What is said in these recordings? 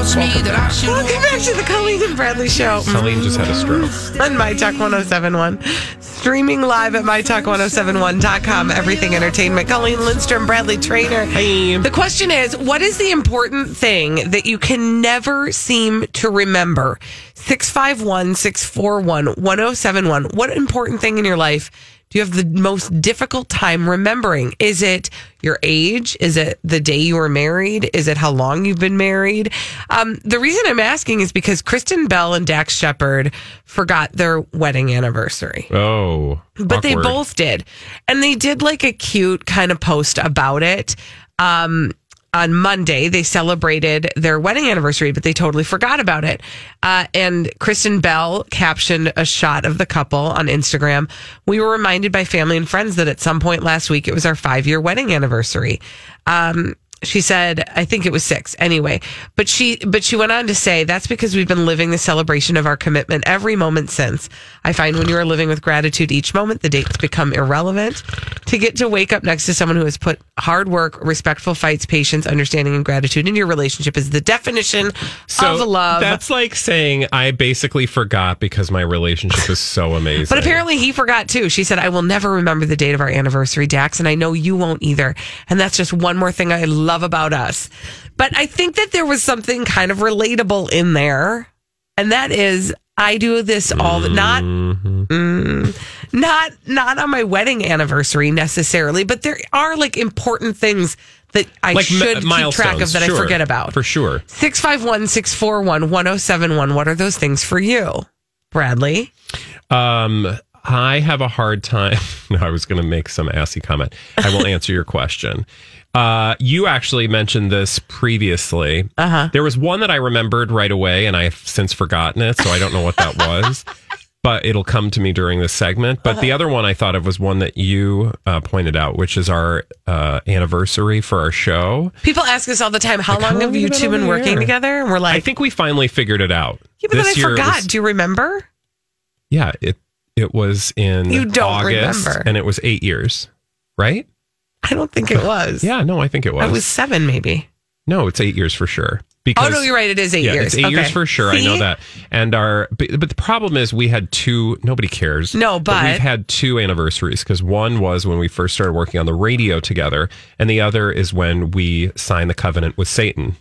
Welcome back to the Colleen and Bradley Show. Colleen just had a stroke. On My Talk 1071. Streaming live at MyTalk1071.com. Everything Entertainment. Colleen Lindstrom, Bradley Traynor. Hey. The question is what is the important thing that you can never seem to remember? 651 641 1071. What important thing in your life do you have the most difficult time remembering? Is it your age? Is it the day you were married? Is it how long you've been married? Um, the reason I'm asking is because Kristen Bell and Dax Shepard forgot their wedding anniversary Oh. but they both did and they did like a cute kind of post about it um on Monday, they celebrated their wedding anniversary, but they totally forgot about it. Uh, and Kristen Bell captioned a shot of the couple on Instagram. We were reminded by family and friends that at some point last week it was our five year wedding anniversary. Um, she said, I think it was six anyway. But she, but she went on to say that's because we've been living the celebration of our commitment every moment since. I find when you are living with gratitude each moment, the dates become irrelevant. To get to wake up next to someone who has put hard work, respectful fights, patience, understanding, and gratitude in your relationship is the definition So of love. That's like saying I basically forgot because my relationship is so amazing. But apparently he forgot too. She said, I will never remember the date of our anniversary, Dax, and I know you won't either. And that's just one more thing I love about us. But I think that there was something kind of relatable in there. And that is I do this all the not Mm-hmm. mm, not not on my wedding anniversary necessarily, but there are like important things that I like should mi- keep track of that sure, I forget about. For sure. 651 641 1071. What are those things for you, Bradley? Um, I have a hard time. No, I was going to make some assy comment. I will answer your question. Uh, you actually mentioned this previously. Uh-huh. There was one that I remembered right away, and I've since forgotten it, so I don't know what that was. But it'll come to me during this segment. But Uh-huh. the other one I thought of was one that you uh, pointed out, which is our uh, anniversary for our show. People ask us all the time, how Like, long have you two been working together? And we're like, I think we finally figured it out. yeah, but then I year forgot. was- Do you remember? yeah, it it was in You don't August, remember. and it was eight years, right? I don't think it was. Yeah, no, I think it was. I was seven, maybe. no, it's eight years for sure. Because Oh, no, you're right. It is eight yeah, years. it's eight years for sure. I know that. And our, but, but the problem is we had two. Nobody cares. No, but- we've had two anniversaries because one was when we first started working on the radio together, and the other is when we signed the covenant with Satan.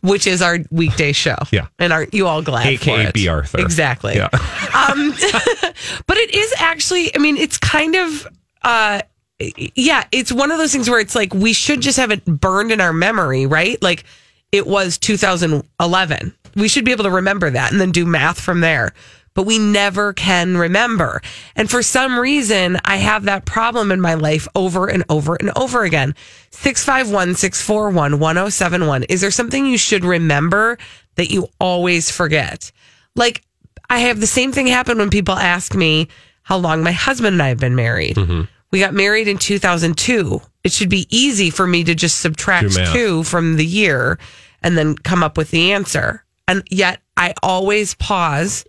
Which is our weekday show. Yeah. And aren't you all glad AKA? Bea Arthur. Exactly. Yeah. um, but it is actually, I mean, it's kind of, uh, yeah, it's one of those things where it's like we should just have it burned in our memory, right? Like it was 2011. We should be able to remember that and then do math from there. But we never can remember. And for some reason, I have that problem in my life over and over and over again. 651 641 1071. Is there something you should remember that you always forget? Like, I have the same thing happen when people ask me how long my husband and I have been married. Mm-hmm. We got married in 2002. It should be easy for me to just subtract two from the year and then come up with the answer. And yet I always pause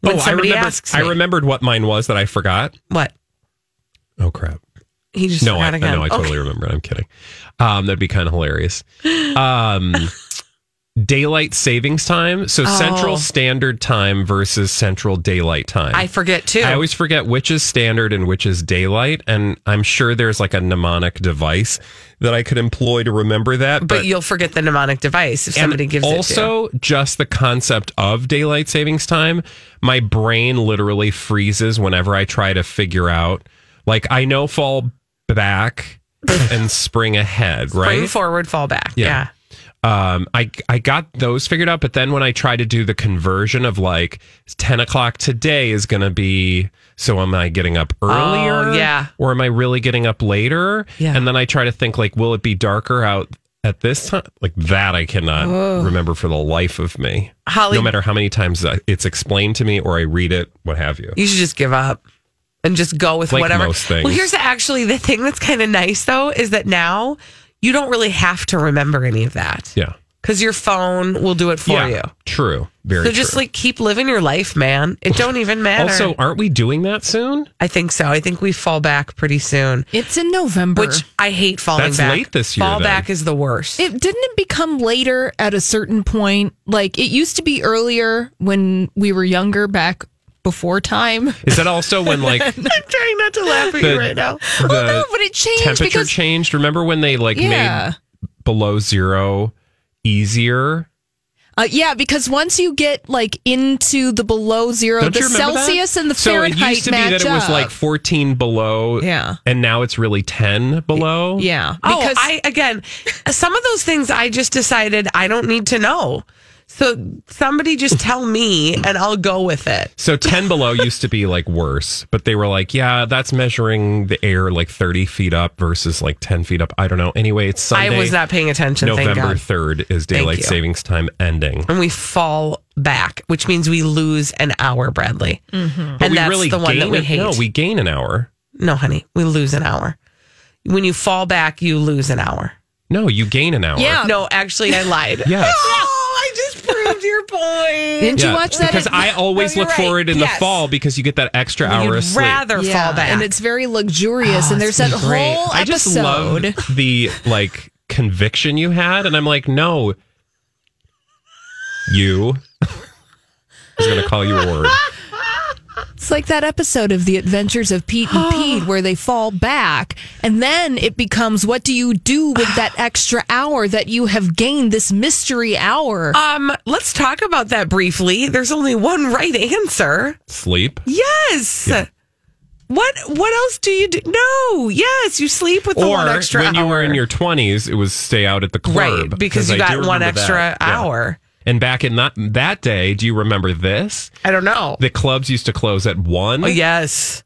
when oh, I remember, asks me. I remembered what mine was that I forgot. What? Oh crap! He just No, I, forgot I again. know. I totally Okay. remember. I'm kidding. Um, that'd be kind of hilarious. Um, daylight savings time. So Oh. Central Standard Time versus Central Daylight Time. I forget too. I always forget which is standard and which is daylight, and I'm sure there's like a mnemonic device that I could employ to remember that. but, you'll forget the mnemonic device if somebody gives it to you. also just the concept of daylight savings time my brain literally freezes whenever i try to figure out like i know fall back and spring ahead right Bring forward, fall back. Yeah. Yeah. Um, I I got those figured out, but then when I try to do the conversion of like ten o'clock today is going to be, so am I getting up earlier? Oh, yeah. or am I really getting up later? Yeah. and then I try to think like, will it be darker out at this time? Like that, I cannot remember for the life of me. Holly- no matter how many times it's explained to me or I read it, what have you. You should just give up and just go with Like whatever. Well, here's actually the thing that's kind of nice though is that now you don't really have to remember any of that Yeah, because your phone will do it for yeah, you. true, very So just true. like keep living your life, man. It don't even matter. also, aren't we doing that soon? I think so. I think we fall back pretty soon. It's in November. Which I hate falling That's back. late this year, Fall then. back is the worst. it didn't it become later at a certain point. Like it used to be earlier when we were younger back before time. Is that also when like I'm trying not to laugh at the, you right now. the no, but it changed temperature because- changed? Remember when they like Yeah. made below zero easier? Uh, yeah, because once you get like into the below 0 Don't the you remember that? Celsius and the so Fahrenheit it used to be that it was up. like 14 below. Yeah. And now it's really 10 below. yeah, Oh, because I again, some of those things I just decided I don't need to know. So somebody just tell me and I'll go with it. So 10 below used to be like worse, but they were like, yeah, that's measuring the air like 30 feet up versus like 10 feet up. I don't know. Anyway, it's Sunday. I was not paying attention. thank November God. 3rd is daylight savings time ending. and we fall back, which means we lose an hour, Bradley. Mm-hmm. And that's really the one that gain we it- hate. No, we gain an hour. No, honey, we lose an hour. When you fall back, you lose an hour. No, you gain an hour. Yeah. No, actually, I lied. Yes. Oh, just proved your point. didn't you watch that? Because I always No, look you're right. forward in Yes. the fall because you get that extra hour You'd of sleep. rather yeah, fall back. and it's very luxurious. Oh, and there's that whole Great. I just love the like conviction you had, and I'm like, no, you. I was going to call you a word. It's like that episode of The Adventures of Pete and Pete where they fall back, and then it becomes what do you do with that extra hour that you have gained this mystery hour? Um, let's talk about that briefly. There's only one right answer. Sleep. Yes. What what else do you do? No. Yes, you sleep with the Or one extra hour. when hour. you were in your 20s, it was stay out at the club. right because you I got one remember extra that. Yeah. hour. And back in that that day, do you remember this? I don't know. The clubs used to close at one. Oh, yes.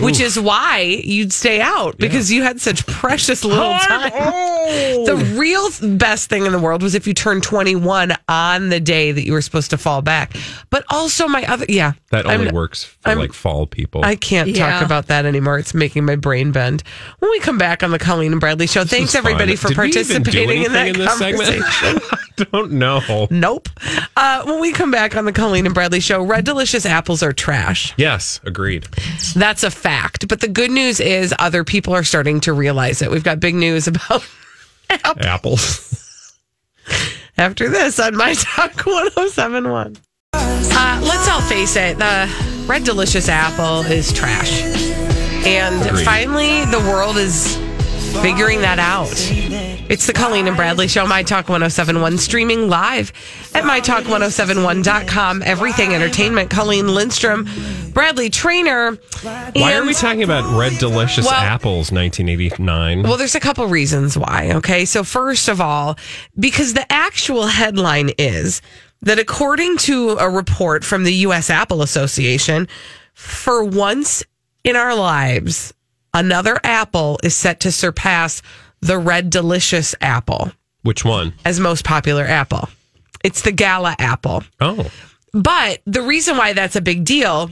Which is why you'd stay out because you had such precious little time. The real best thing in the world was if you turned 21 on the day that you were supposed to fall back. But also, my other, yeah. That only I'm- works for I'm- like fall people. I can't Yeah. talk about that anymore. It's making my brain bend. When we come back on the Colleen and Bradley show, thanks was fun. everybody for Did we even do participating in that in this segment? conversation. Don't know. nope. Uh, when we come back on the Colleen and Bradley show, Red Delicious apples are trash. Yes, agreed. That's a fact. But the good news is other people are starting to realize it. We've got big news about Apples. after this on My Talk 1071. Uh, let's all face it, the Red Delicious apple is trash. And Agreed. finally, the world is figuring that out. It's the Colleen and Bradley Show, My Talk 1071, streaming live at MyTalk1071.com. Everything Entertainment. Colleen Lindstrom, Bradley Traynor. Why are we talking about red delicious Well- apples 1989? Well, there's a couple reasons why. Okay. So, first of all, because the actual headline is that according to a report from the U.S. Apple Association, for once in our lives, another apple is set to surpass the Red Delicious apple Which one? as most popular apple. It's the Gala apple. Oh, But the reason why that's a big deal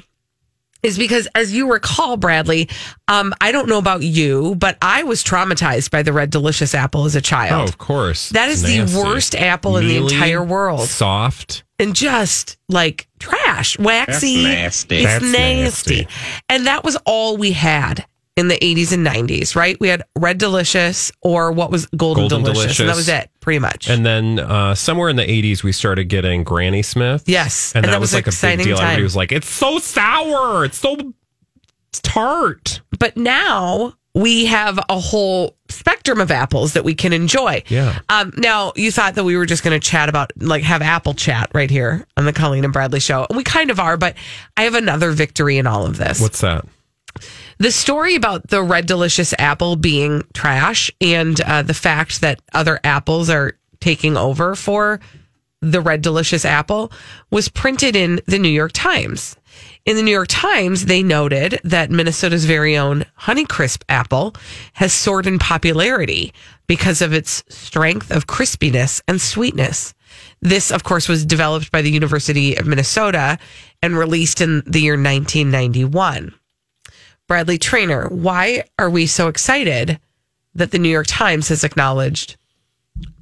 is because, as you recall, Bradley, um, I don't know about you, but I was traumatized by the Red Delicious apple as a child. oh, of course. That is It's the worst apple in the entire world. Soft. And just like trash, waxy. nasty. It's That's nasty. nasty. And that was all we had in the 80s and 90s, right? We had Red Delicious or what was Golden, Golden Delicious. And that was it, pretty much. And then uh, somewhere in the 80s, we started getting Granny Smith. yes. And, and that, was, like a big deal. time. Everybody was like, it's so sour. It's so tart. but now we have a whole spectrum of apples that we can enjoy. Yeah. Um, now you thought that we were just going to chat about like have apple chat right here on the Colleen and Bradley show. And we kind of are, but I have another victory in all of this. What's that? The story about the red delicious apple being trash and uh, the fact that other apples are taking over for the Red Delicious apple was printed in the New York Times. In the New York Times, they noted that Minnesota's very own Honeycrisp apple has soared in popularity because of its strength of crispiness and sweetness. This, of course, was developed by the University of Minnesota and released in the year 1991. Bradley Traynor, why are we so excited that the New York Times has acknowledged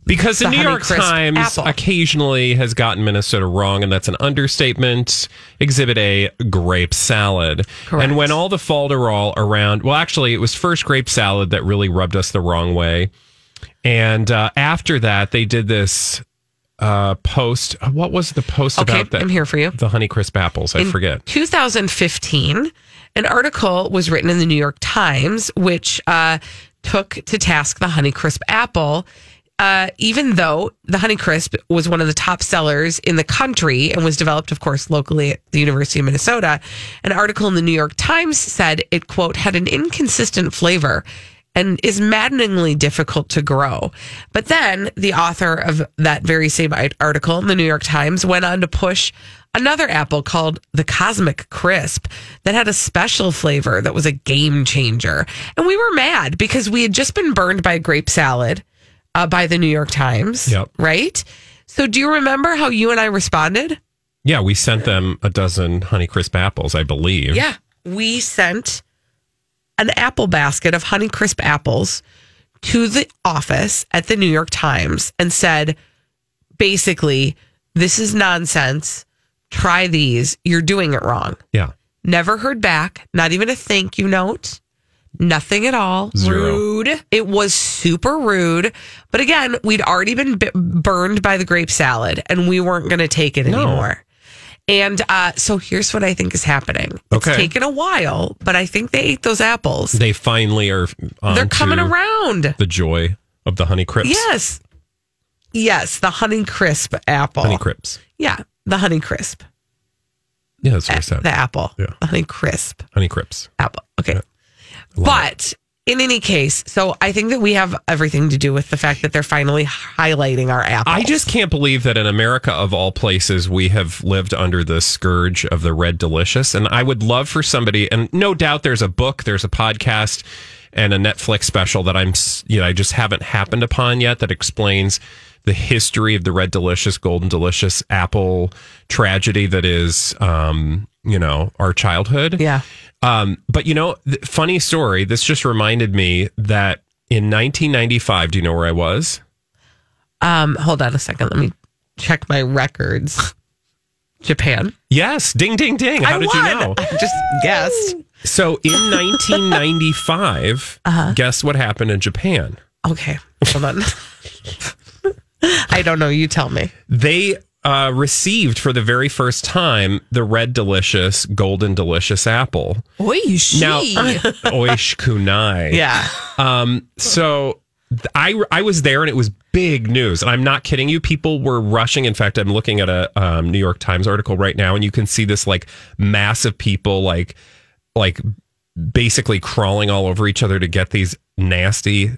Because the, The New York Times apple. occasionally has gotten Minnesota wrong, and that's an understatement. Exhibit A, grape salad. Correct. And when all the falderall around, well, actually, it was first grape salad that really rubbed us the wrong way. And uh, after that, they did this uh, post. What was the post Okay, about that? I'm here for you. The Honeycrisp apples. I In forget. 2015, an article was written in the New York Times, which uh, took to task the Honeycrisp apple. Uh, even though the Honeycrisp was one of the top sellers in the country and was developed, of course, locally at the University of Minnesota, an article in the New York Times said it, quote, had an inconsistent flavor and is maddeningly difficult to grow. But then the author of that very same article in the New York Times went on to push another apple called the Cosmic Crisp that had a special flavor that was a game changer. And we were mad because we had just been burned by grape salad uh, by the New York Times. Yep. Right? So do you remember how you and I responded? Yeah, we sent them a dozen Honeycrisp apples, I believe. Yeah. We sent an apple basket of Honeycrisp apples to the office at the New York Times and said, basically, this is nonsense. Try these. You're doing it wrong. Yeah. Never heard back, not even a thank you note, nothing at all. Zero. Rude. It was super rude. But again, we'd already been b- burned by the grape salad and we weren't going to take it No. anymore. And uh, so here's what I think is happening. It's Okay. taken a while, but I think they ate those apples. They finally are on They're coming around. the joy of the Honey Crisp. Yes. Yes, the Honey Crisp apple. Honeycrisps. Yeah, the Honey Crisp. Yeah, that's what I said. The apple. Yeah. The Honey Crisp. Honeycrisps. apple. Okay. love But in any case, so I think that we have everything to do with the fact that they're finally highlighting our apples. I just can't believe that in America, of all places, we have lived under the scourge of the Red Delicious. And I would love for somebody, and no doubt there's a book, there's a podcast, and a Netflix special that I'm, you know, I just haven't happened upon yet that explains the history of the Red Delicious, Golden Delicious apple tragedy that is, um, you know, our childhood. Yeah. Um, but you know, th- funny story. This just reminded me that in 1995, do you know where I was? Um, hold on a second. Let me check my records. Japan. Yes, ding, ding, ding. How I did won. you know? I just guessed. So in 1995, Uh-huh. guess what happened in Japan? Okay. Hold on. I don't know. You tell me. They uh, received for the very first time the red delicious, golden delicious apple. Oi, she. Now, oish kunai. Yeah. Um, so I I was there and it was big news. And I'm not kidding you. People were rushing. In fact, I'm looking at a um, New York Times article right now, and you can see this like mass of people like like basically crawling all over each other to get these nasty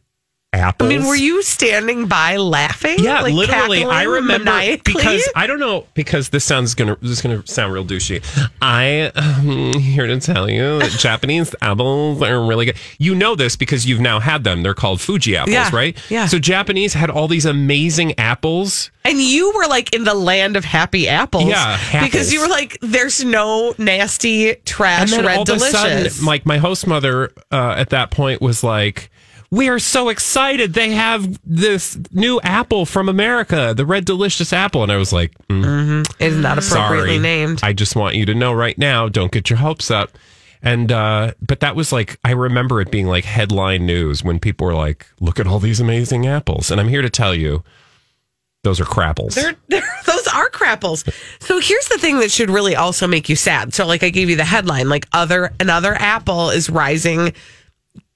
I mean, were you standing by laughing? Yeah, Like literally. I remember maniacally? because I don't know because this sounds gonna this is gonna sound real douchey. I am here to tell you that Japanese apples are really good. You know this because you've now had them. They're called Fuji apples, Yeah, right? yeah. So Japanese had all these amazing apples. And you were like in the land of happy apples. Yeah, apples. Because you were like, there's no nasty trash And then red all of a sudden, like my host mother uh, at that point was like, "We are so excited! They have this new apple from America, the Red Delicious apple." And I was like, mm-hmm it is not appropriately sorry named. i just want you to know right now don't get your hopes up and uh but that was like i remember it being like headline news when people were like look at all these amazing apples and i'm here to tell you those are crapples They're, they're, those are crapples. So here's the thing that should really also make you sad. So like I gave you the headline, like other another apple is rising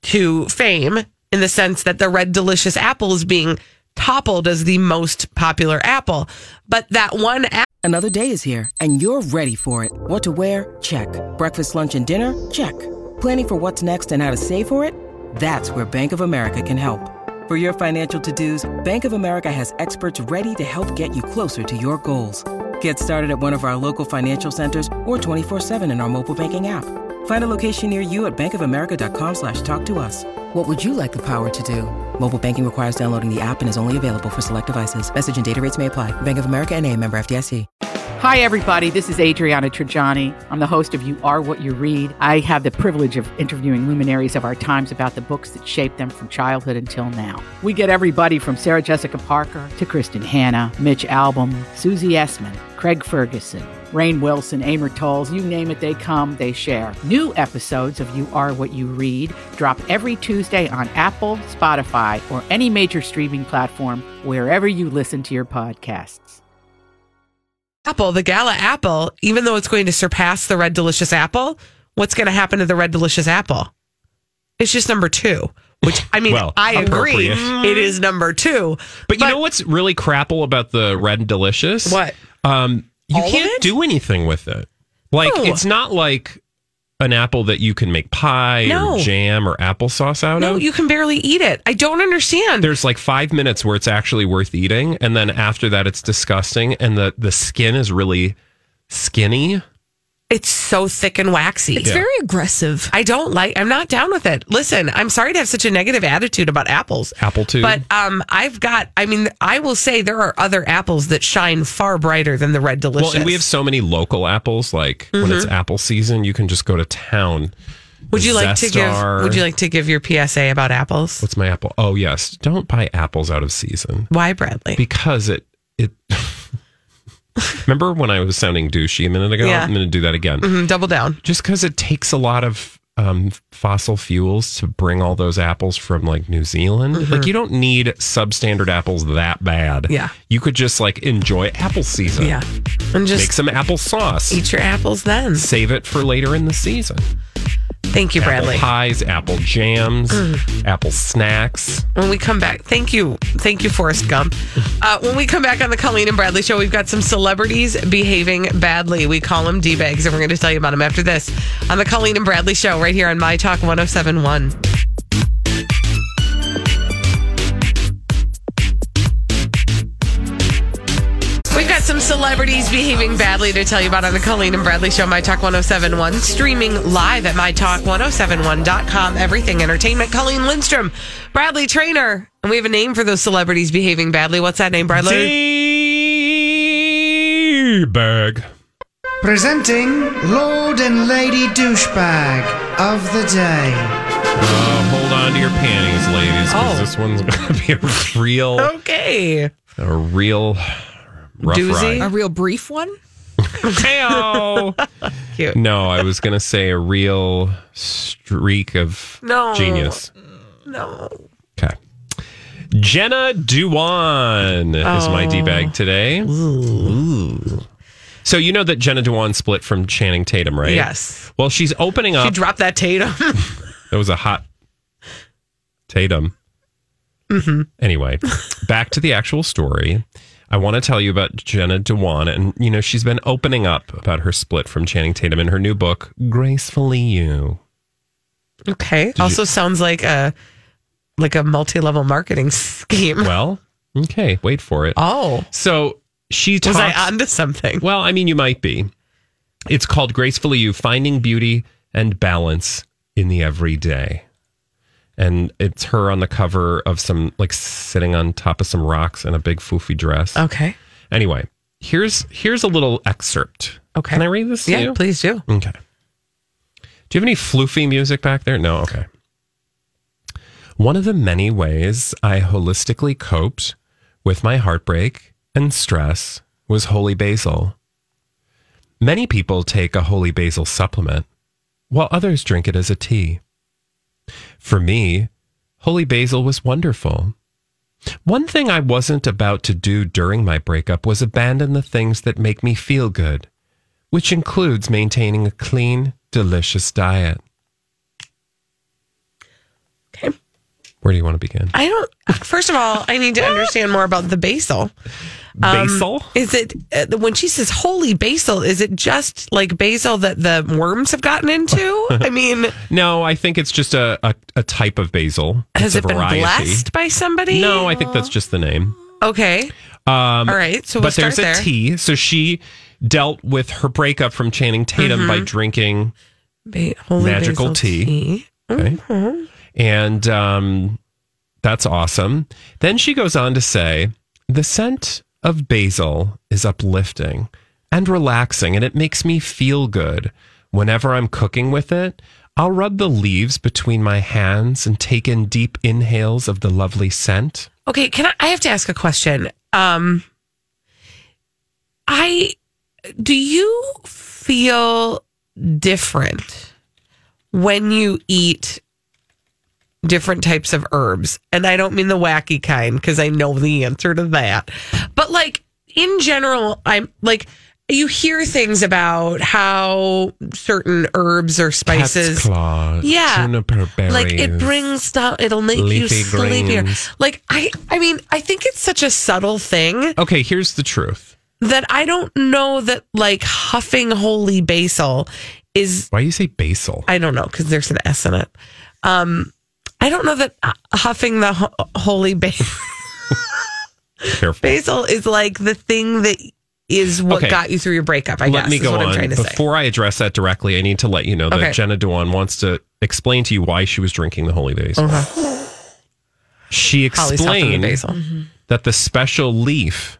to fame in the sense that the red delicious apple is being toppled as the most popular apple. But that one apple Another day is here, and you're ready for it. What to wear? Check. Breakfast, lunch, and dinner? Check. Planning for what's next and how to save for it? That's where Bank of America can help. For your financial to-dos, Bank of America has experts ready to help get you closer to your goals. Get started at one of our local financial centers or 24-7 in our mobile banking app. Find a location near you at bankofamerica.com slash talk to us. What would you like the power to do? Mobile banking requires downloading the app and is only available for select devices. Message and data rates may apply. Bank of America and a member FDIC. Hi, everybody. This is Adriana Trigiani. I'm the host of You Are What You Read. I have the privilege of interviewing luminaries of our times about the books that shaped them from childhood until now. We get everybody from Sarah Jessica Parker to Kristin Hannah, Mitch Albom, Susie Essman, Craig Ferguson, Rainn Wilson, Amor Towles, you name it, they come, they share. New episodes of You Are What You Read drop every Tuesday on Apple, Spotify, or any major streaming platform wherever you listen to your podcasts. Apple, the Gala apple, even though it's going to surpass the Red Delicious apple, what's going to happen to the Red Delicious apple? It's just number two. Which I mean, Well, I agree, it is number two. But you know what's really crapple about the red and delicious? What? Um, you All can't do anything with it. Like No. it's not like an apple that you can make pie No. or jam or applesauce out No, of. No, you can barely eat it. I don't understand. There's like five minutes where it's actually worth eating, and then after that, it's disgusting, and the the skin is really skinny. It's so thick and waxy. It's very aggressive. I don't like. I'm not down with it. Listen, I'm sorry to have such a negative attitude about apples. Apple too. But um, I've got. I mean, I will say there are other apples that shine far brighter than the red delicious. well, and we have so many local apples. Like when it's apple season, you can just go to town. Would you like to give? Zestar. Would you like to give your PSA about apples? What's my apple? Oh yes, don't buy apples out of season Why, Bradley? because it it. Remember when I was sounding douchey a minute ago? Yeah. I'm going to do that again. Mhm, double down. Just because it takes a lot of um, fossil fuels to bring all those apples from like New Zealand. Like you don't need substandard apples that bad. Mm-hmm. Yeah. you could just like enjoy apple season. Yeah, and just make some apple sauce. eat your apples then. Save it for later in the season. Thank you, Bradley. Pies, apple jams, apple snacks. when we come back, thank you, thank you, Forrest Gump. Uh, when we come back on the Colleen and Bradley show, we've got some celebrities behaving badly. We call them d bags, and we're going to tell you about them after this on the Colleen and Bradley show right here on My Talk 1071. Some celebrities behaving badly to tell you about on the Colleen and Bradley Show, My Talk 1071, streaming live at MyTalk1071.com. Everything Entertainment. Colleen Lindstrom, Bradley Traynor. And we have a name for those celebrities behaving badly. What's that name, Bradley? D-bag. Presenting Lord and Lady Douchebag of the Day. Uh, hold on to your panties, ladies, because Oh. this one's going to be a real, Okay. a real rough Doozy? A real brief one. Hey-o. Cute. no, I was going to say a real streak of No. genius. No. Okay. Jenna Dewan is my D bag today. Ooh. So you know that Jenna Dewan split from Channing Tatum, right? Yes. Well, she's opening up. She dropped that Tatum. That was a hot Tatum. Mm-hmm. Anyway, back to the actual story. I want to tell you about Jenna Dewan, and you know she's been opening up about her split from Channing Tatum in her new book, "Gracefully You." okay. also sounds like a like a multi-level marketing scheme. Well, okay, wait for it. oh. So she Was talks. I onto something? Well, I mean, you might be. It's called Gracefully You Finding Beauty and Balance in the Everyday. And it's her on the cover of some, like sitting on top of some rocks in a big foofy dress. Okay. Anyway, here's here's a little excerpt. Okay. Can I read this to Yeah, please do. Okay. Do you have any floofy music back there? No? Okay. One of the many ways I holistically coped with my heartbreak and stress was holy basil. Many people take a holy basil supplement, while others drink it as a tea. For me, holy basil was wonderful. One thing I wasn't about to do during my breakup was abandon the things that make me feel good which includes maintaining a clean, delicious diet. Okay. Where do you want to begin? I don't. First of all, I need to understand more about the basil. Um, Basil? Is it uh, when she says holy basil? Is it just like basil that the worms have gotten into? I mean, No, I think it's just a, a, a type of basil. has it's it a been blessed by somebody? No, I think that's just the name. Okay. Um, All right. So we'll but there's start a there. tea. So she dealt with her breakup from Channing Tatum by drinking Ba- holy Magical basil tea. Okay. Mm-hmm. And um, that's awesome. Then she goes on to say the scent of basil is uplifting and relaxing, and it makes me feel good. Whenever I'm cooking with it, I'll rub the leaves between my hands and take in deep inhales of the lovely scent. Okay, can I? I have to ask a question. Um, I do you feel different when you eat different types of herbs? And I don't mean the wacky kind because I know the answer to that. But like in general, I'm like you hear things about how certain herbs or spices claw, yeah juniper berries. like it brings down it'll make you sleepier greens. like i i mean i think it's such a subtle thing Okay, here's the truth. that i don't know that like huffing holy basil is Why do you say basil? i don't know because there's an s in it um i don't know that uh, huffing the ho- holy basil Careful. basil is like the thing that is what Okay. got you through your breakup i let guess me is go what on. i'm trying to say Before I address that directly, I need to let you know that Okay. Jenna Dewan wants to explain to you why she was drinking the holy basil. Uh-huh. She Holly's huffing the explained basil mm-hmm. that the special leaf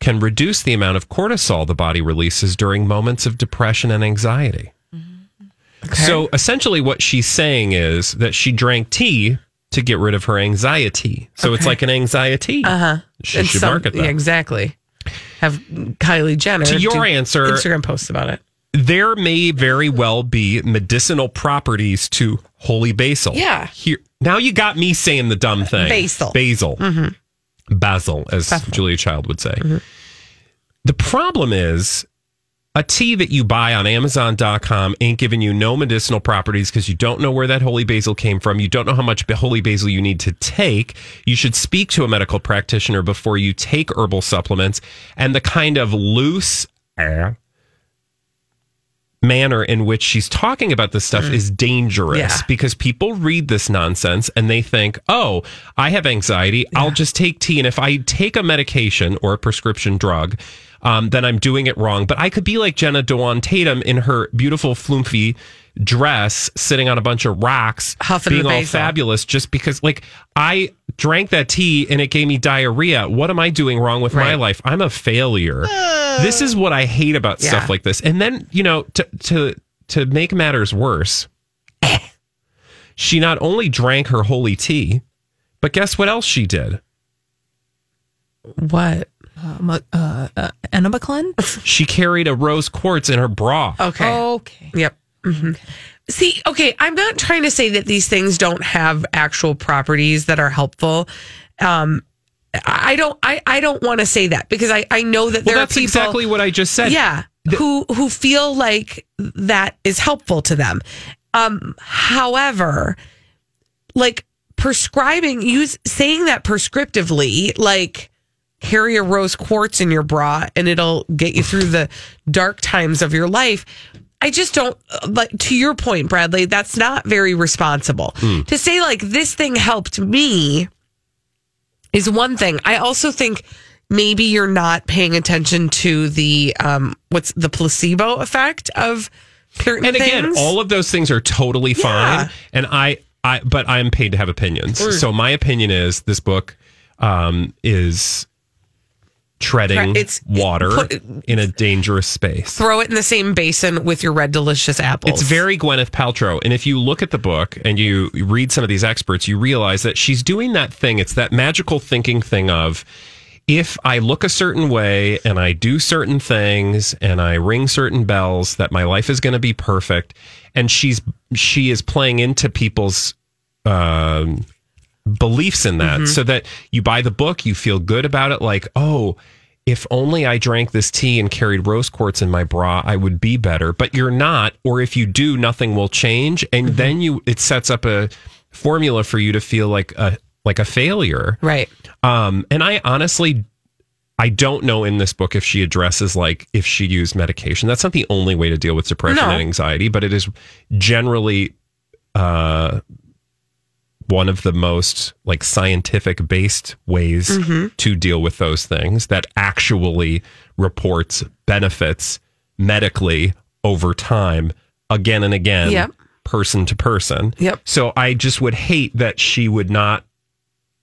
can reduce the amount of cortisol the body releases during moments of depression and anxiety. Mm-hmm. So essentially, what she's saying is that she drank tea to get rid of her anxiety. So it's like an anxiety. Uh huh. She And should some- market that. yeah, exactly have kylie jenner To your answer- instagram posts about it there may very well be medicinal properties to holy basil. Yeah. Here now you got me saying the dumb thing. Basil. Basil. Basil, as Julia Child would say. The problem is a tea that you buy on Amazon.com ain't giving you no medicinal properties because you don't know where that holy basil came from. You don't know how much holy basil you need to take. You should speak to a medical practitioner before you take herbal supplements. And the kind of loose eh, manner in which she's talking about this stuff is dangerous Yeah. because people read this nonsense and they think, oh, I have anxiety. I'll just take tea. And if I take a medication or a prescription drug, um, then I'm doing it wrong. But I could be like Jenna Dewan Tatum in her beautiful flumpy dress sitting on a bunch of rocks, Huffing being all fabulous just because, like, I drank that tea and it gave me diarrhea. What am I doing wrong with my life? I'm a failure. this is what I hate about Yeah. stuff like this. And then, you know, to to to make matters worse, she not only drank her holy tea, but guess what else she did? what Um, uh, uh, Enabaclen? She carried a rose quartz in her bra. okay Okay. Yep. hmm See, okay, I'm not trying to say that these things don't have actual properties that are helpful. Um, I don't. I, I don't want to say that because I, I know that Well, there that's are people. exactly what I just said. yeah, who who feel like that is helpful to them. Um, however, like prescribing, use saying that prescriptively, like carry a rose quartz in your bra and it'll get you through the dark times of your life. I just don't like to your point, Bradley. That's not very responsible to say like this thing helped me is one thing. I also think maybe you're not paying attention to the um what's the placebo effect of certain And again, things. all of those things are totally fine. Yeah. And I, I, but I am paid to have opinions. So my opinion is this book um, is treading It's- water put- in a dangerous space. throw it in the same basin with your red delicious apples. It's very Gwyneth Paltrow. And if you look at the book and you read some of these experts, you realize that she's doing that thing. It's that magical thinking thing of if I look a certain way and I do certain things and I ring certain bells, that my life is going to be perfect. And she's she is playing into people's um, beliefs in that so that you buy the book, you feel good about it, like, oh, if only I drank this tea and carried rose quartz in my bra, I would be better. But you're not, or if you do, nothing will change. And then you it sets up a formula for you to feel like a like a failure. right. Um, and I honestly I don't know in this book if she addresses like if she used medication. That's not the only way to deal with depression No. and anxiety, but it is generally uh, one of the most like scientific based ways Mm-hmm. to deal with those things that actually reports benefits medically over time again and again Yep. person to person Yep. so i just would hate that she would not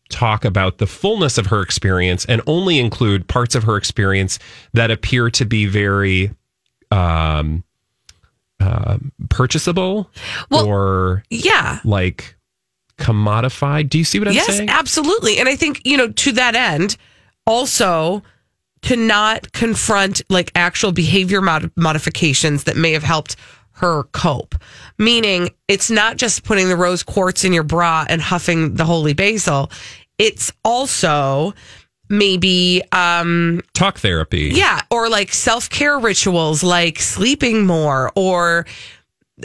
talk about the fullness of her experience and only include parts of her experience that appear to be very um uh, purchasable Well, or Yeah. like commodified. Do you see what I'm yes, saying? Yes, absolutely. And I think, you know, to that end, also to not confront like actual behavior mod- modifications that may have helped her cope. Meaning, it's not just putting the rose quartz in your bra and huffing the holy basil. It's also maybe um Talk therapy. yeah, or like self care rituals like sleeping more or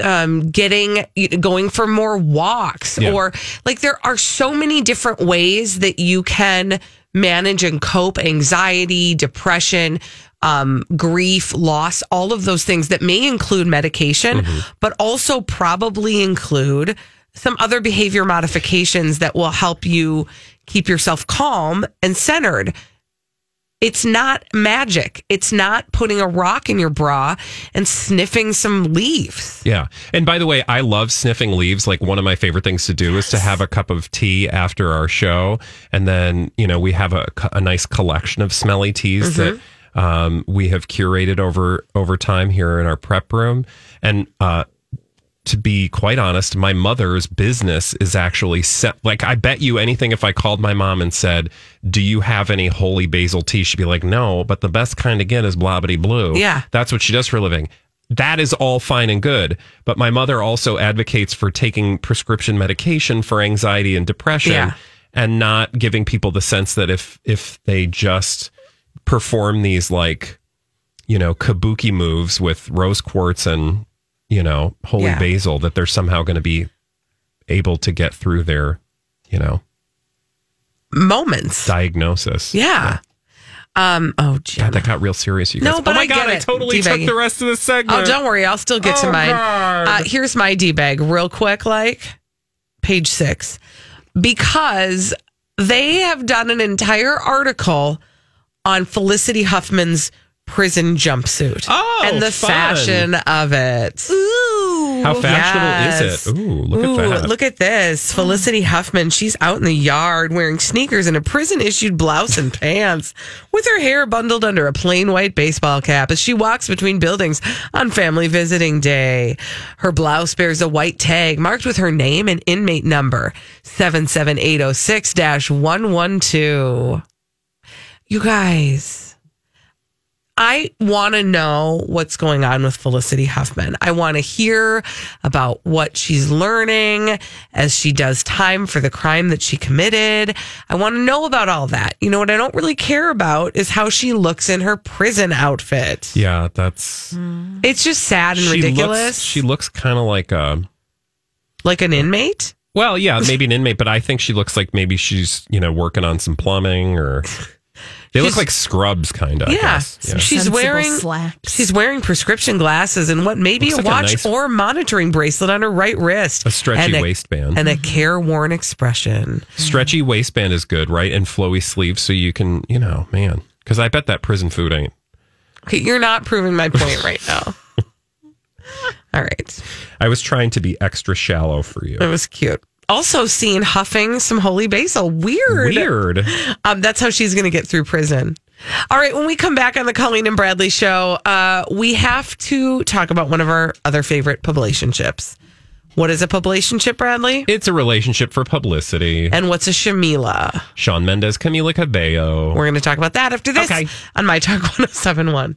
um getting going for more walks Yeah. or like there are so many different ways that you can manage and cope anxiety depression um grief loss all of those things that may include medication but also probably include some other behavior modifications that will help you keep yourself calm and centered it's not magic. It's not putting a rock in your bra and sniffing some leaves. Yeah. And by the way, I love sniffing leaves. Like one of my favorite things to do is to have a cup of tea after our show. And then, you know, we have a, a nice collection of smelly teas that um, we have curated over over time here in our prep room. And uh, to be quite honest, my mother's business is actually set. Like, I bet you anything if I called my mom and said, Do you have any holy basil tea? She'd be like, No, but the best kind to get is blobbity blue. Yeah. That's what she does for a living. That is all fine and good. But my mother also advocates for taking prescription medication for anxiety and depression Yeah. and not giving people the sense that if if they just perform these like you know kabuki moves with rose quartz and you know holy Yeah. basil that they're somehow going to be able to get through their you know Moments. diagnosis Yeah. Um. Oh, God, that got real serious you No, guys but oh my I god i totally took the rest of the segment Oh, don't worry. I'll still get to Oh, mine. Uh, here's my D bag, real quick, like page six, because they have done an entire article on Felicity Huffman's prison jumpsuit Oh, and the fun. fashion of it. Ooh, how fashionable yes. is it ooh look Ooh, at that Look at this. Felicity Huffman, she's out in the yard wearing sneakers and a prison issued blouse and pants with her hair bundled under a plain white baseball cap as she walks between buildings on family visiting day. Her blouse bears a white tag marked with her name and inmate number 77806 112. You guys. I want to know what's going on with Felicity Huffman. I want to hear about what she's learning as she does time for the crime that she committed. I want to know about all that. You know what I don't really care about is how she looks in her prison outfit. yeah that's hmm. It's just sad and she ridiculous. looks she looks kind of like a like an inmate. Well, yeah, maybe an inmate, but I think she looks like maybe she's, you know, working on some plumbing or they look like scrubs kind of. Yeah. yeah. She's Sensible wearing slacks. she's wearing prescription glasses and what maybe Looks a like a watch nice- or monitoring bracelet on her right wrist. A stretchy And waistband. And a careworn expression. Stretchy waistband is good, right? And flowy sleeves so you can, you know, man, because I bet that prison food ain't. Okay, you're not proving my point right now. All right. I was trying to be extra shallow for you. That was cute. Also seen huffing some holy basil. Weird. Weird. Um, that's how she's going to get through prison. All right. When we come back on the Colleen and Bradley show, uh, we have to talk about one of our other favorite publicationships. What is a publicationship, Bradley? It's a relationship for publicity. And what's a Shawmila? Shawn Mendes, Camila Cabello. We're going to talk about that after this Okay. on My Talk 1071.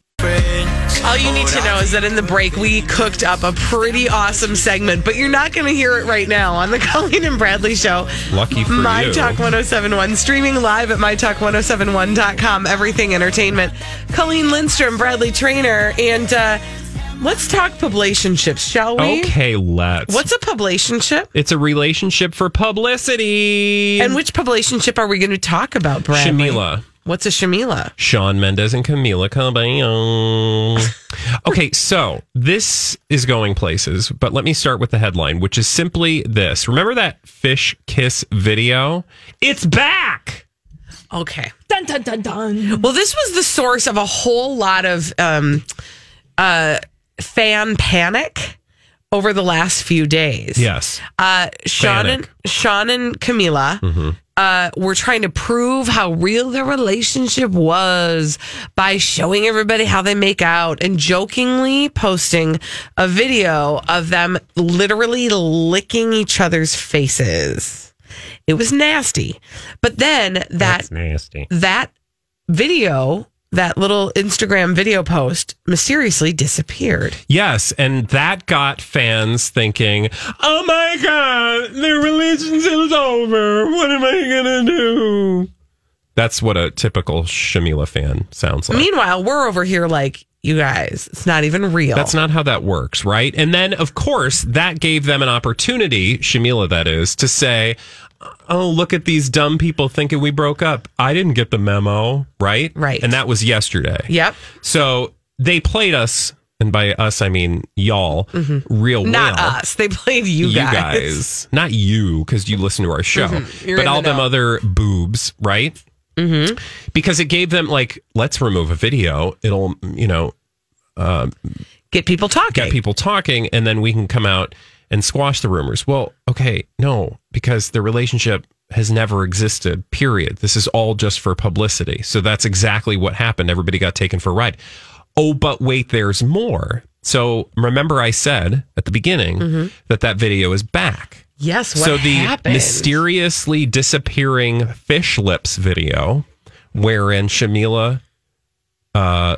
All you need to know is that in the break, we cooked up a pretty awesome segment, but you're not going to hear it right now on the Colleen and Bradley Show. Lucky for My you. Talk 1071, streaming live at mytalk1071.com. Everything Entertainment. Colleen Lindstrom, Bradley Traynor, and uh, let's talk publicationships, shall we? Okay, let's. What's a publicationship? It's a relationship for publicity. And which publicationship are we going to talk about, Bradley? Shawmila. What's a Shawmila? Shawn Mendes and Camila Cabello. okay, so this is going places, but let me start with the headline, which is simply this. Remember that fish kiss video? It's back. Okay. Dun dun dun dun. Well, this was the source of a whole lot of um, uh, fan panic over the last few days. Yes. Uh, Shawn and. Shawn and Camila uh, were trying to prove how real their relationship was by showing everybody how they make out and jokingly posting a video of them literally licking each other's faces. It was nasty. But then that nasty. that video, that little Instagram video post mysteriously disappeared. Yes, and that got fans thinking, "Oh my god, their relationship's over. What am I gonna do?" That's what a typical Shawmila fan sounds like. Meanwhile, we're over here like, you guys, it's not even real. That's not how that works, right? And then, of course, that gave them an opportunity, Shawmila, that is, to say, oh, look at these dumb people thinking we broke up. I didn't get the memo, right? Right. And that was yesterday. Yep. So they played us, and by us, I mean y'all, real Mm-hmm. Not well. us. They played you, You guys. guys. Not you, because you listen to our show, Mm-hmm. But all the them know. other boobs, right? Mm-hmm. Because it gave them, like, let's remove a video. It'll, you know, Get people talking. get people talking and then we can come out and squash the rumors. Well, okay, no, because the relationship has never existed, period. This is all just for publicity. So that's exactly what happened. Everybody got taken for a ride. Oh, but wait, there's more. So remember, I said at the beginning that that video is back. yes. What so the happened? mysteriously disappearing fish lips video, wherein Shawmila uh,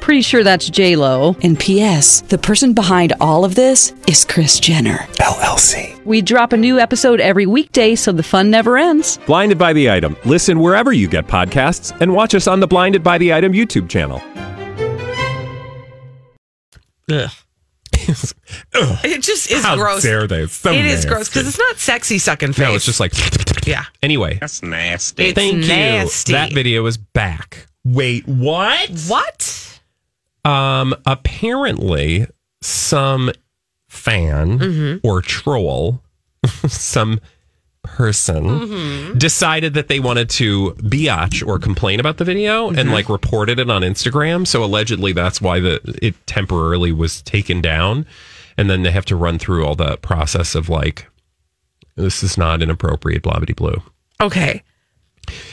Pretty sure that's J Lo. And P.S. The person behind all of this is Kris Jenner. LLC. We drop a new episode every weekday, so the fun never ends. Blinded by the item. Listen wherever you get podcasts, and watch us on the Blinded by the Item YouTube channel. Ugh. It just is How gross. dare they? It's so It is gross because it's not sexy sucking face. No, it's just like yeah. anyway. That's nasty. It's Thank nasty. you. That video is back. Wait, what? What? Um, apparently, some fan Mm-hmm. or troll, some person Mm-hmm. decided that they wanted to biatch or complain about the video Mm-hmm. and like reported it on Instagram. So allegedly, that's why the it temporarily was taken down, and then they have to run through all the process of like, this is not inappropriate, blah blah blue. Okay.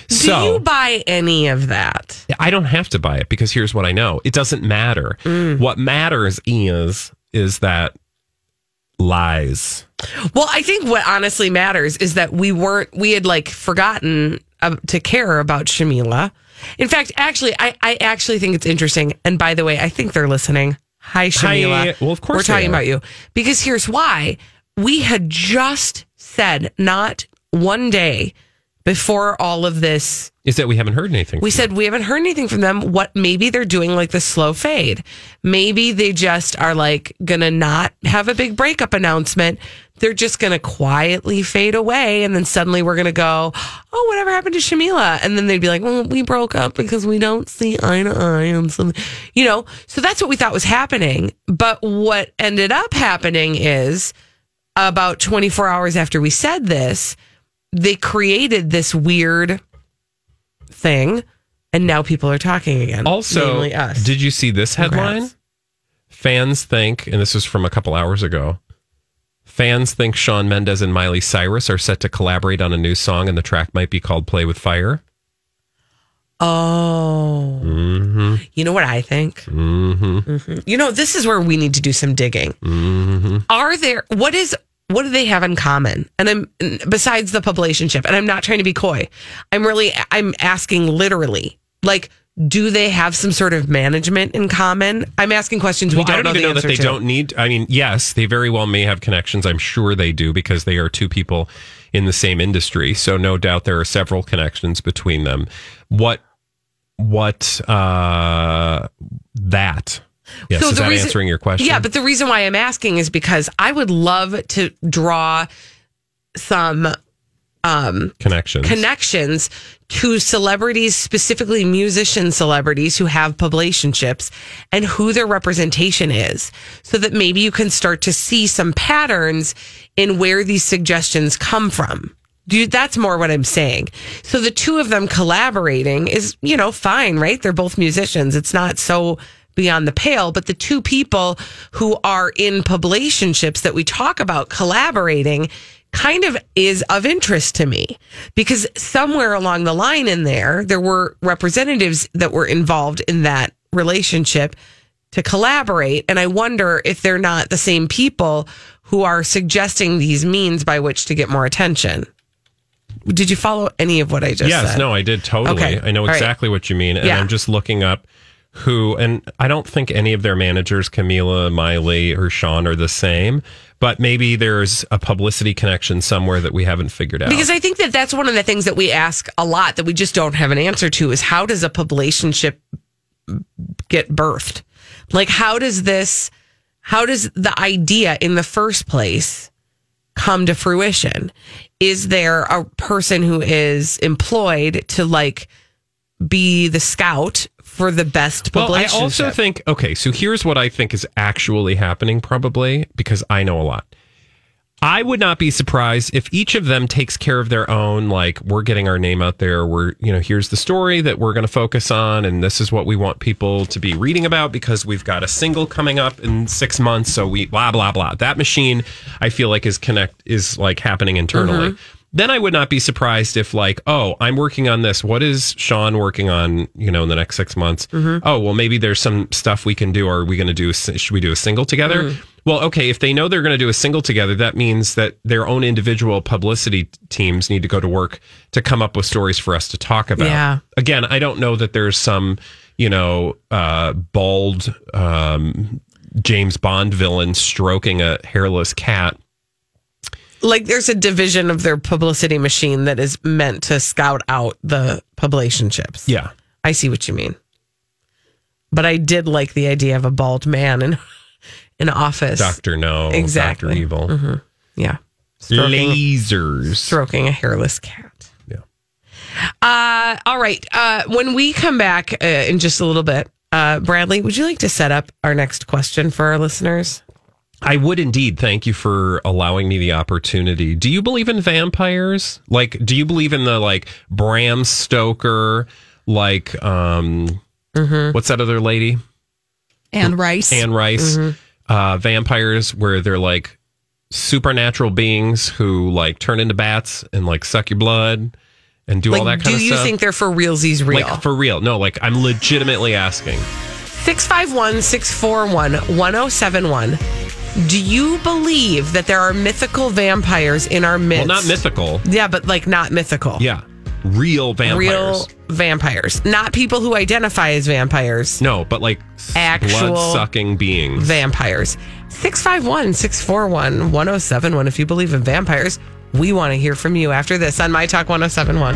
Do So you buy any of that? I don't have to buy it because here's what I know. It doesn't matter. Mm. What matters is is that lies. Well, I think what honestly matters is that we weren't, we had like forgotten uh, to care about Shawmila. In fact, actually, I, I actually think it's interesting. And by the way, I think they're listening. Hi, Shawmila. Well, of course We're talking are. about you because here's why. We had just said not one day before all of this Is that we haven't heard anything. we from said we haven't heard anything from them. What maybe they're doing like the slow fade. Maybe they just are like gonna not have a big breakup announcement. They're just gonna quietly fade away, and then suddenly we're gonna go, "Oh, whatever happened to Shawmila?" And then they'd be like, "Well, we broke up because we don't see eye to eye on something," you know. So that's what we thought was happening. But what ended up happening is about 24 hours after we said this, they created this weird thing, and now people are talking again. Also, did you see this headline? Congrats. Fans think, and this is from a couple hours ago. Fans think Shawn Mendes and Miley Cyrus are set to collaborate on a new song, and the track might be called "Play with Fire." Oh, Mm-hmm. you know what I think? Mm-hmm. Mhm. You know, this is where we need to do some digging. Mm-hmm. Are there what is what do they have in common? And I'm besides the publicationship, and I'm not trying to be coy. I'm really I'm asking literally, like, do they have some sort of management in common? I'm asking questions we Well, I don't, don't know even the know that answer they to. don't need. I mean, yes, they very well may have connections. I'm sure they do because they are two people in the same industry. So no doubt there are several connections between them. What what uh that Yes, So is the that reason- answering your question? Yeah, but the reason why I'm asking is because I would love to draw some um, connections. connections to celebrities, specifically musician celebrities who have publicationships and who their representation is, so that maybe you can start to see some patterns in where these suggestions come from. You, that's more what I'm saying. So the two of them collaborating is, you know, fine, right? They're both musicians. It's not so beyond the pale, but the two people who are in publicationships that we talk about collaborating kind of is of interest to me because somewhere along the line in there, there were representatives that were involved in that relationship to collaborate. And I wonder if they're not the same people who are suggesting these means by which to get more attention. Did you follow any of what I just yes, said? no, I did totally. Okay. I know All right. exactly what you mean. And Yeah. I'm just looking up who, and I don't think any of their managers, Camila, Miley, or Shawn, are the same, but maybe there's a publicity connection somewhere that we haven't figured out. Because I think that that's one of the things that we ask a lot that we just don't have an answer to is how does a relationship get birthed? Like, how does this, how does the idea in the first place come to fruition? Is there a person who is employed to like be the scout for the best well, I also think, okay, so here's what I think is actually happening, probably, because I know a lot. I would not be surprised if each of them takes care of their own, like, we're getting our name out there. We're, you know, here's the story that we're going to focus on. And this is what we want people to be reading about because we've got a single coming up in six months. So we, blah, blah, blah. That machine, I feel like, is connect, is like happening internally. Mm-hmm. Then I would not be surprised if, like, oh, I'm working on this. What is Shawn working on, you know, in the next six months? Mm-hmm. Oh, well, maybe there's some stuff we can do. Or Are we going to do, should we do a single together? Mm. Well, okay, if they know they're going to do a single together, that means that their own individual publicity teams need to go to work to come up with stories for us to talk about. Yeah. Again, I don't know that there's some, you know, uh, bald um, James Bond villain stroking a hairless cat. Like there's a division of their publicity machine that is meant to scout out the publicationships. Yeah. I see what you mean. But I did like the idea of a bald man in an office. Dr. No, Exactly. Dr. Evil. Mhm. Yeah. Stroking, Lasers. stroking a hairless cat. Yeah. Uh, all right. Uh, when we come back uh, in just a little bit, uh, Bradley, would you like to set up our next question for our listeners? I would indeed. Thank you for allowing me the opportunity. Do you believe in vampires? Like, do you believe in the like Bram Stoker, like, um, what's that other lady? Anne Rice. Anne Rice, Mm-hmm. uh, vampires, where they're like supernatural beings who like turn into bats and like suck your blood and do all that kind of stuff. Do you think they're for realsies real? Like for real? No, like I'm legitimately asking. 651 641 1071. Do you believe that there are mythical vampires in our midst? Well, not mythical. Yeah, but like not mythical. Yeah, real vampires. Real vampires. Not people who identify as vampires. No, but like Actual blood sucking beings. Vampires. 651 641 1071. If you believe in vampires, we want to hear from you after this on My Talk 1071.